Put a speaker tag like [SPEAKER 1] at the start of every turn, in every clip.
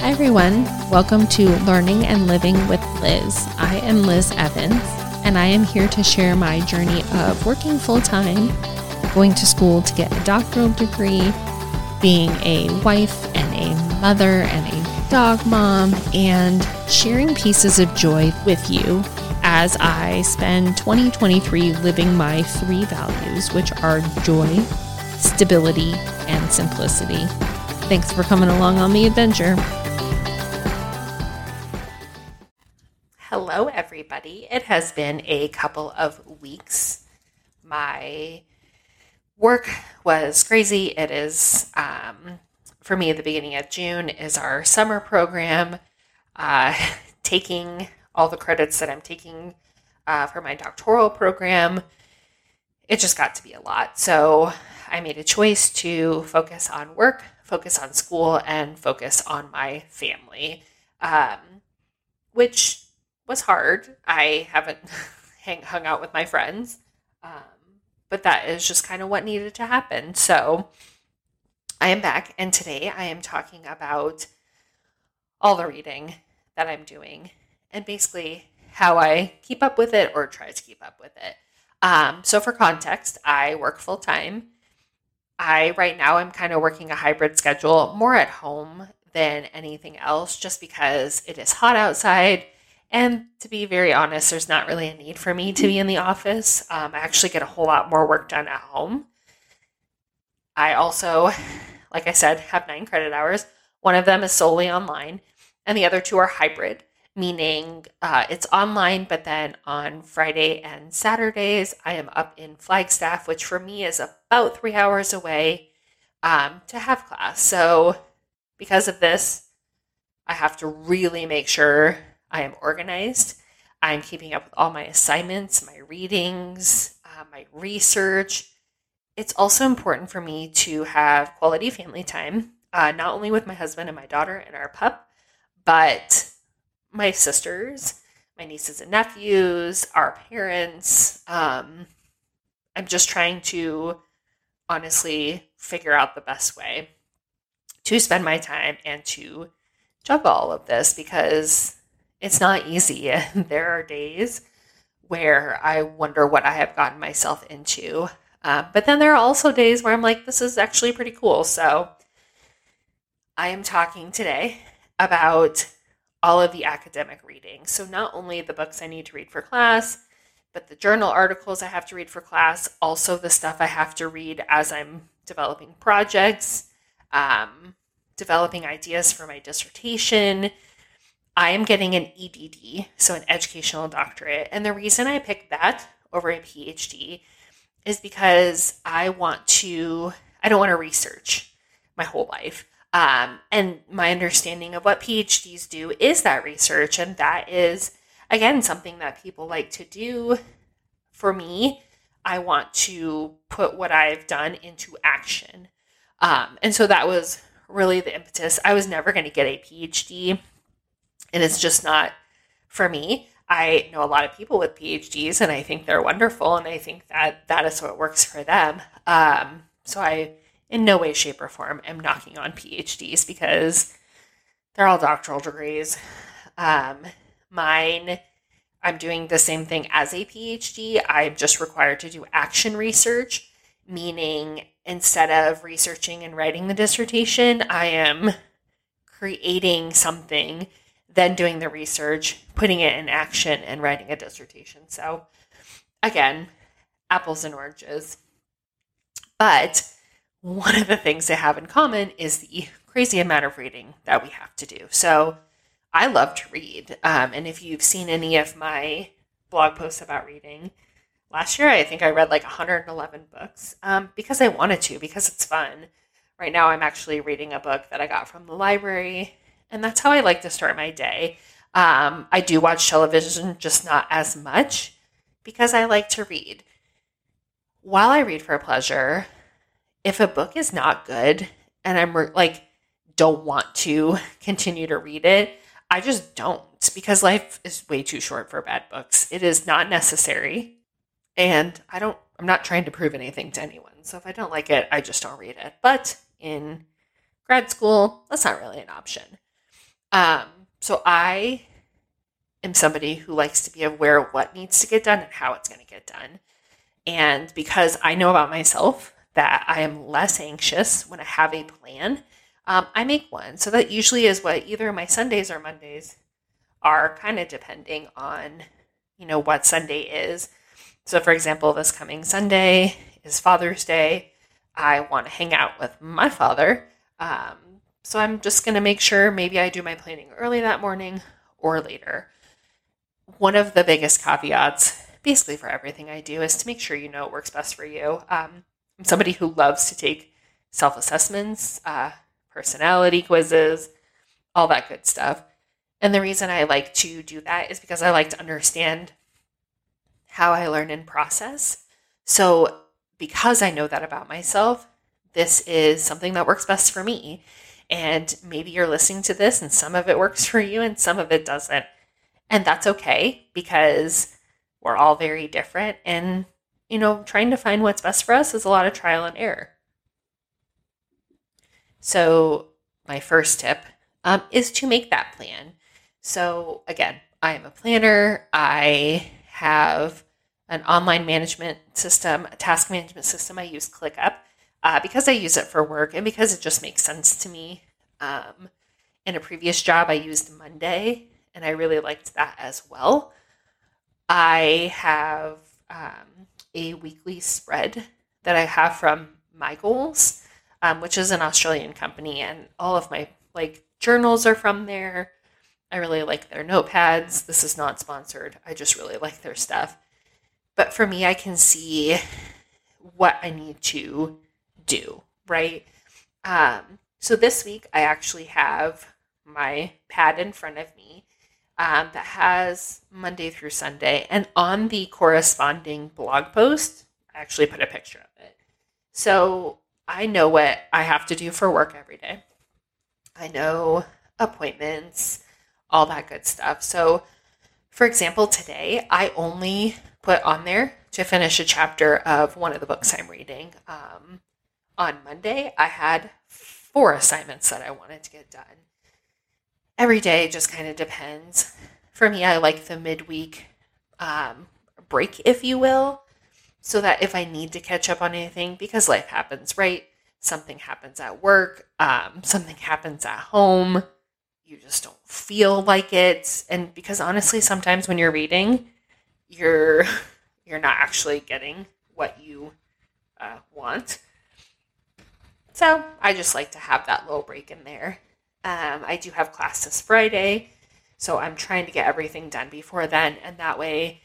[SPEAKER 1] Hi, everyone. Welcome to Learning and Living with Liz. I am Liz Evans, and I am here to share my journey of working full time, going to school to get a doctoral degree, being a wife and a mother and a dog mom, and sharing pieces of joy with you as I spend 2023 living my three values, which are joy, stability, and simplicity. Thanks for coming along on the adventure. Everybody. It has been a couple of weeks. My work was crazy. It is, um, for me, the beginning of June is our summer program. Uh, taking all the credits that I'm taking uh, for my doctoral program, it just got to be a lot. So I made a choice to focus on work, focus on school, and focus on my family, um, which was hard. I haven't hang, hung out with my friends, um, but that is just kind of what needed to happen. So I am back, and today I am talking about all the reading that I'm doing and basically how I keep up with it or try to keep up with it. Um, so, for context, I work full time. I right now I'm kind of working a hybrid schedule, more at home than anything else, just because it is hot outside and to be very honest, there's not really a need for me to be in the office. Um, I actually get a whole lot more work done at home. I also, like I said, have nine credit hours. One of them is solely online, and the other two are hybrid, meaning uh, it's online, but then on Friday and Saturdays, I am up in Flagstaff, which for me is about three hours away um, to have class. So, because of this, I have to really make sure I am organized. I'm keeping up with all my assignments, my readings, uh, my research. It's also important for me to have quality family time, uh, not only with my husband and my daughter and our pup, but my sisters, my nieces and nephews, our parents. Um, I'm just trying to honestly figure out the best way to spend my time and to juggle all of this because it's not easy. there are days where I wonder what I have gotten myself into. Uh, but then there are also days where I'm like, this is actually pretty cool. So I am talking today about all of the academic reading. So not only the books I need to read for class, but the journal articles I have to read for class, also the stuff I have to read as I'm developing projects, um, developing ideas for my dissertation, I am getting an EDD, so an educational doctorate. And the reason I picked that over a PhD is because I want to, I don't want to research my whole life. Um, and my understanding of what PhDs do is that research. And that is, again, something that people like to do. For me, I want to put what I've done into action. Um, and so that was really the impetus. I was never going to get a PhD and it's just not for me. I know a lot of people with PhDs, and I think they're wonderful, and I think that that is what works for them. Um, so I, in no way, shape, or form, am knocking on PhDs because they're all doctoral degrees. Um, mine, I'm doing the same thing as a PhD. I'm just required to do action research, meaning instead of researching and writing the dissertation, I am creating something then doing the research, putting it in action, and writing a dissertation. So, again, apples and oranges. But one of the things they have in common is the crazy amount of reading that we have to do. So, I love to read. Um, and if you've seen any of my blog posts about reading, last year I think I read like 111 books um, because I wanted to, because it's fun. Right now, I'm actually reading a book that I got from the library and that's how I like to start my day. Um, I do watch television, just not as much because I like to read. While I read for pleasure, if a book is not good and I'm like, don't want to continue to read it, I just don't because life is way too short for bad books. It is not necessary. And I don't, I'm not trying to prove anything to anyone. So if I don't like it, I just don't read it. But in grad school, that's not really an option. Um, so I am somebody who likes to be aware of what needs to get done and how it's going to get done. And because I know about myself that I am less anxious when I have a plan, um, I make one. So that usually is what either my Sundays or Mondays are, kind of depending on, you know, what Sunday is. So, for example, this coming Sunday is Father's Day. I want to hang out with my father. Um, so I'm just going to make sure maybe I do my planning early that morning or later. One of the biggest caveats, basically for everything I do, is to make sure you know what works best for you. Um, I'm somebody who loves to take self assessments, uh, personality quizzes, all that good stuff. And the reason I like to do that is because I like to understand how I learn and process. So, because I know that about myself, this is something that works best for me. And maybe you're listening to this and some of it works for you and some of it doesn't. And that's okay because we're all very different. And, you know, trying to find what's best for us is a lot of trial and error. So, my first tip um, is to make that plan. So, again, I am a planner. I have an online management system, a task management system. I use ClickUp uh, because I use it for work and because it just makes sense to me. Um, in a previous job, I used Monday and I really liked that as well. I have um, a weekly spread that I have from MiGoals, um, which is an Australian company, and all of my like journals are from there. I really like their notepads. This is not sponsored. I just really like their stuff. But for me, I can see what I need to do, right? Um, so this week, I actually have my pad in front of me um, that has Monday through Sunday. And on the corresponding blog post, I actually put a picture of it. So I know what I have to do for work every day. I know appointments, all that good stuff. So, for example, today I only put on there to finish a chapter of one of the books I'm reading. Um, on Monday, I had four assignments that I wanted to get done. Every day just kind of depends. For me, I like the midweek um, break, if you will, so that if I need to catch up on anything, because life happens, right? Something happens at work, um, something happens at home, you just don't feel like it. And because honestly, sometimes when you're reading, you're you're not actually getting what you uh, want. So I just like to have that little break in there. Um, I do have class this Friday, so I'm trying to get everything done before then, and that way,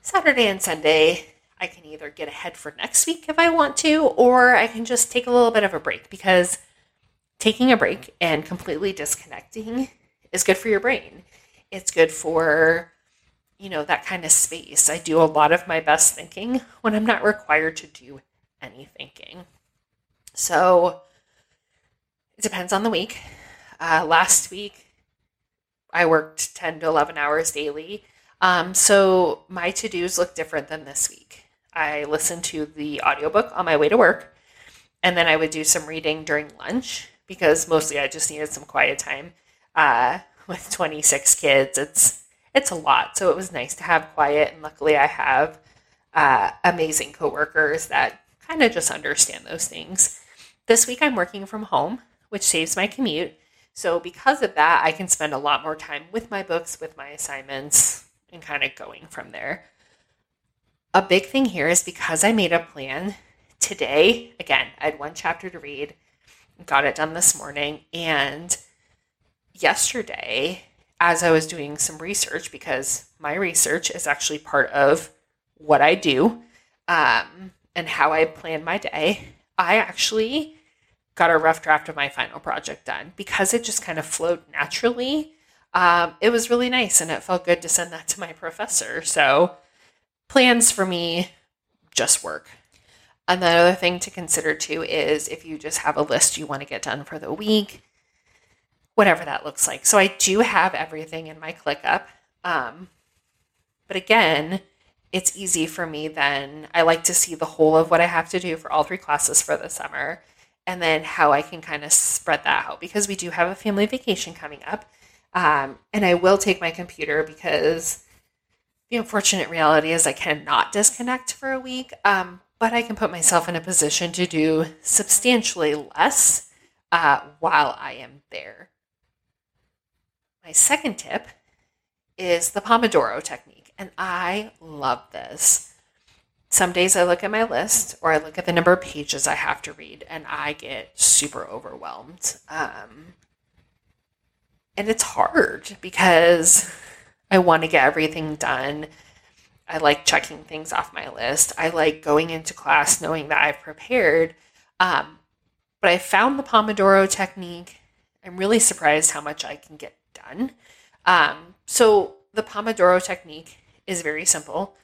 [SPEAKER 1] Saturday and Sunday, I can either get ahead for next week if I want to, or I can just take a little bit of a break because taking a break and completely disconnecting is good for your brain. It's good for, you know, that kind of space. I do a lot of my best thinking when I'm not required to do any thinking. So it depends on the week. Uh, last week, I worked 10 to 11 hours daily. Um, so my to dos look different than this week. I listened to the audiobook on my way to work, and then I would do some reading during lunch because mostly I just needed some quiet time. Uh, with 26 kids, it's it's a lot. So it was nice to have quiet, and luckily I have uh, amazing coworkers that kind of just understand those things. This week I'm working from home, which saves my commute. So, because of that, I can spend a lot more time with my books, with my assignments, and kind of going from there. A big thing here is because I made a plan today, again, I had one chapter to read, got it done this morning, and yesterday, as I was doing some research, because my research is actually part of what I do um, and how I plan my day, I actually got a rough draft of my final project done because it just kind of flowed naturally. Um, it was really nice and it felt good to send that to my professor. So, plans for me just work. Another thing to consider too is if you just have a list you want to get done for the week, whatever that looks like. So, I do have everything in my ClickUp. Um, but again, it's easy for me then. I like to see the whole of what I have to do for all three classes for the summer. and then how I can kind of spread that out because we do have a family vacation coming up. Um, and I will take my computer because the unfortunate reality is I cannot disconnect for a week, um, but I can put myself in a position to do substantially less uh, while I am there. My second tip is the Pomodoro technique, and I love this. Some days I look at my list or I look at the number of pages I have to read, and I get super overwhelmed. Um, and it's hard because I want to get everything done. I like checking things off my list. I like going into class knowing that I've prepared. Um, but I found the Pomodoro technique. I'm really surprised how much I can get done. Um, so, the Pomodoro technique is very simple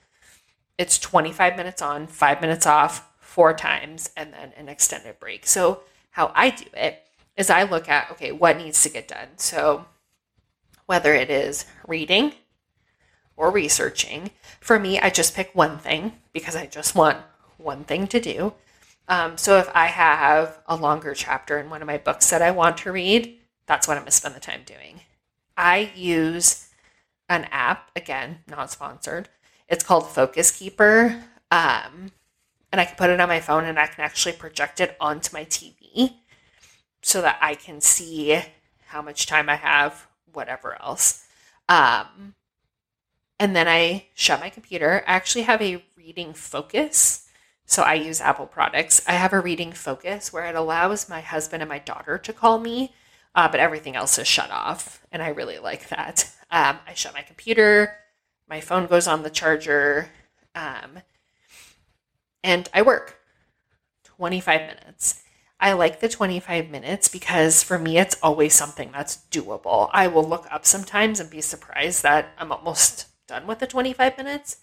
[SPEAKER 1] it's 25 minutes on, five minutes off, four times, and then an extended break. So, how I do it is I look at, okay, what needs to get done? So, whether it is reading or researching, for me, I just pick one thing because I just want one thing to do. Um, so, if I have a longer chapter in one of my books that I want to read, that's what I'm going to spend the time doing. I use an app, again, not sponsored, it's called Focus Keeper. Um, and I can put it on my phone and I can actually project it onto my TV so that I can see how much time I have, whatever else. Um, and then I shut my computer. I actually have a reading focus. So I use Apple products. I have a reading focus where it allows my husband and my daughter to call me, uh, but everything else is shut off. And I really like that. Um, I shut my computer, my phone goes on the charger, um, and I work 25 minutes. I like the 25 minutes because for me, it's always something that's doable. I will look up sometimes and be surprised that I'm almost done with the 25 minutes.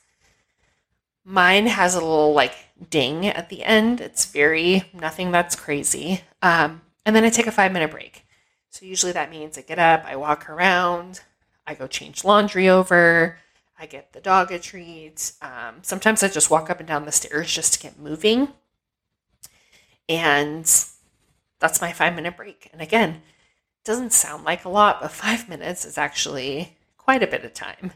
[SPEAKER 1] Mine has a little like ding at the end. It's very nothing that's crazy. Um, and then I take a five minute break. So usually that means I get up, I walk around, I go change laundry over, I get the dog a treat. Um, sometimes I just walk up and down the stairs just to get moving. And that's my five minute break. And again, it doesn't sound like a lot, but five minutes is actually quite a bit of time.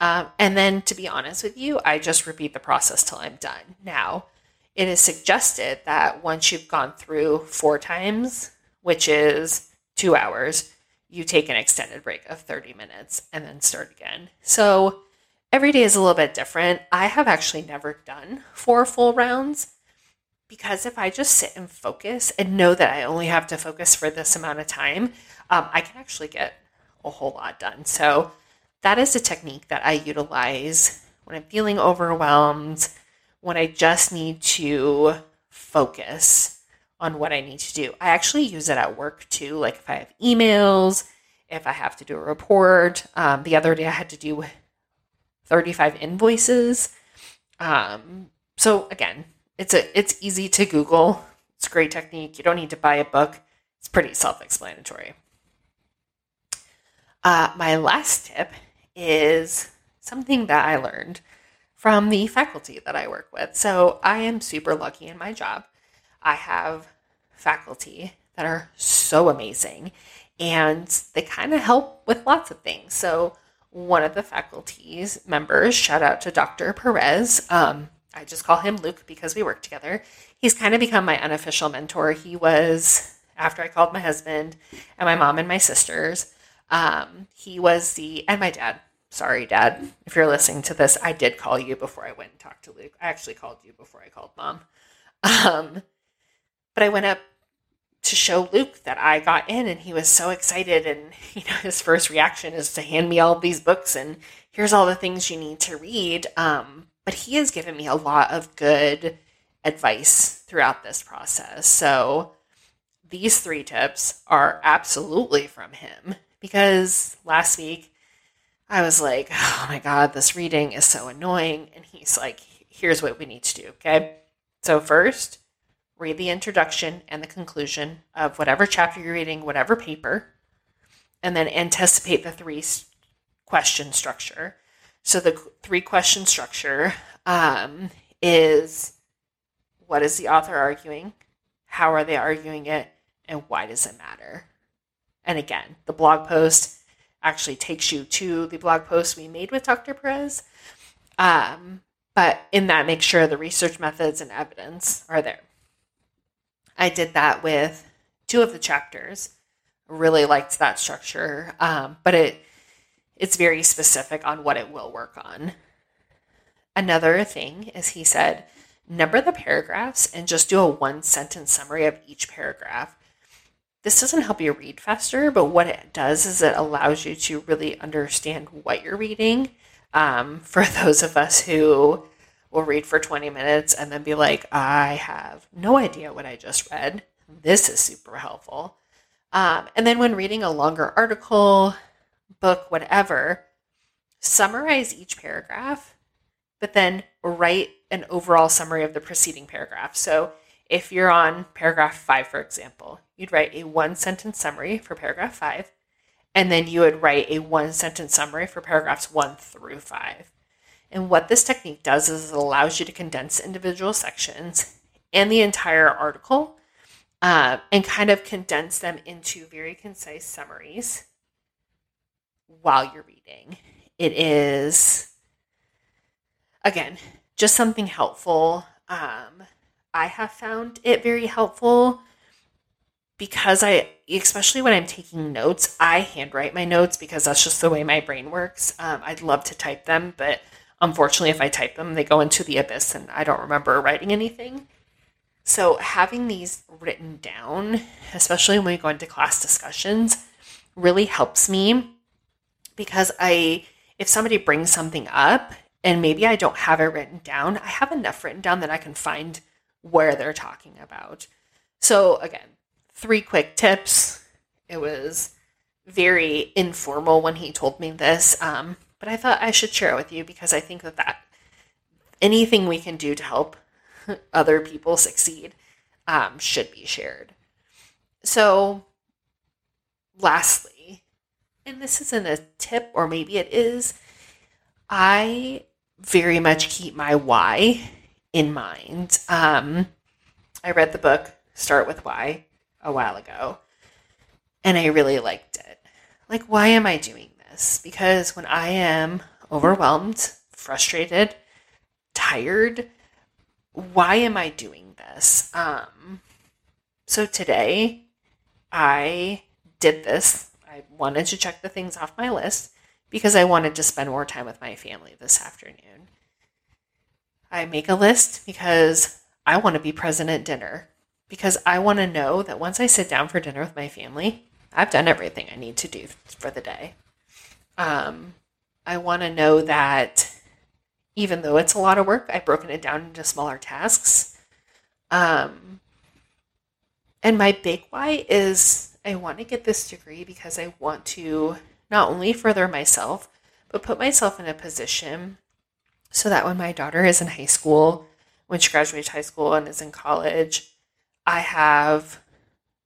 [SPEAKER 1] Um, and then to be honest with you, I just repeat the process till I'm done. Now, it is suggested that once you've gone through four times, which is two hours, you take an extended break of 30 minutes and then start again. So every day is a little bit different. I have actually never done four full rounds because if I just sit and focus and know that I only have to focus for this amount of time, um, I can actually get a whole lot done. So that is a technique that I utilize when I'm feeling overwhelmed, when I just need to focus on what I need to do. I actually use it at work too. Like if I have emails, if I have to do a report. Um, the other day I had to do 35 invoices. Um, so again, it's a it's easy to Google. It's a great technique. You don't need to buy a book. It's pretty self-explanatory. Uh, my last tip is something that I learned from the faculty that I work with. So I am super lucky in my job. I have faculty that are so amazing and they kind of help with lots of things. So, one of the faculty's members, shout out to Dr. Perez, um, I just call him Luke because we work together. He's kind of become my unofficial mentor. He was, after I called my husband and my mom and my sisters, um, he was the, and my dad. Sorry, dad, if you're listening to this, I did call you before I went and talked to Luke. I actually called you before I called mom. Um, but I went up to show Luke that I got in and he was so excited and you know his first reaction is to hand me all these books and here's all the things you need to read. Um, but he has given me a lot of good advice throughout this process. So these three tips are absolutely from him because last week I was like oh my god this reading is so annoying. And he's like here's what we need to do okay? So first read the introduction and the conclusion of whatever chapter you're reading, whatever paper, and then anticipate the three question structure. So the three question structure um, is what is the author arguing? how are they arguing it, and why does it matter? And again, the blog post actually takes you to the blog post we made with Dr. Perez. Um, but in that, make sure the research methods and evidence are there. I did that with two of the chapters. Really liked that structure, um, but it it's very specific on what it will work on. Another thing is he said, number the paragraphs and just do a one sentence summary of each paragraph. This doesn't help you read faster, but what it does is it allows you to really understand what you're reading. Um, for those of us who will read for 20 minutes and then be like, I have no idea what I just read. This is super helpful. Um, and then when reading a longer article, book, whatever, summarize each paragraph, but then write an overall summary of the preceding paragraph. So if you're on paragraph five, for example, you'd write a one sentence summary for paragraph five, and then you would write a one sentence summary for paragraphs one through five. And what this technique does is it allows you to condense individual sections and the entire article uh, and kind of condense them into very concise summaries while you're reading. It is, again, just something helpful. Um, I have found it very helpful because I, especially when I'm taking notes, I handwrite my notes because that's just the way my brain works. Um, I'd love to type them, but unfortunately, if I type them, they go into the abyss and I don't remember writing anything. So, having these written down, especially when we go into class discussions, really helps me because I, if somebody brings something up and maybe I don't have it written down, I have enough written down that I can find where they're talking about. So, again, three quick tips. It was very informal when he told me this, um, but I thought I should share it with you because I think that that anything we can do to help other people succeed um, should be shared. So, lastly, and this isn't a tip, or maybe it is, I very much keep my why in mind. Um, I read the book Start with Why a while ago, and I really liked it. Like, why am I doing this? Because when I am overwhelmed, frustrated, tired, why am I doing this? Um, so today I did this. I wanted to check the things off my list because I wanted to spend more time with my family this afternoon. I make a list because I want to be present at dinner because I want to know that once I sit down for dinner with my family, I've done everything I need to do for the day. Um, I want to know that even though it's a lot of work, I've broken it down into smaller tasks. Um, and my big why is I want to get this degree because I want to not only further myself, but put myself in a position so that when my daughter is in high school, when she graduates high school and is in college, I have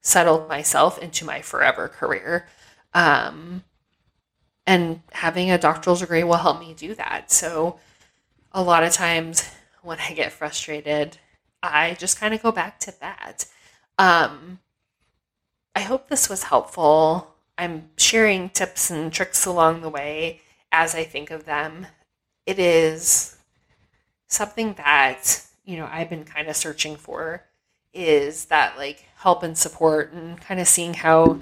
[SPEAKER 1] settled myself into my forever career. Um, and having a doctoral degree will help me do that. So, a lot of times when I get frustrated, I just kind of go back to that. Um, I hope this was helpful. I'm sharing tips and tricks along the way as I think of them. It is something that, you know, I've been kind of searching for is that like help and support and kind of seeing how,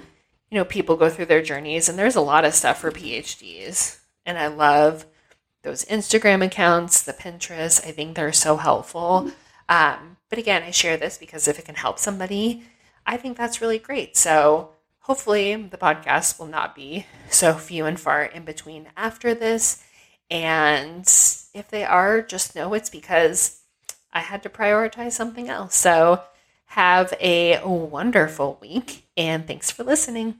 [SPEAKER 1] you know, people go through their journeys. And there's a lot of stuff for PhDs. And I love those Instagram accounts, the Pinterest. I think they're so helpful. Um, but again, I share this because if it can help somebody, I think that's really great. So hopefully the podcast will not be so few and far in between after this. And if they are, just know it's because I had to prioritize something else. So have a wonderful week and thanks for listening.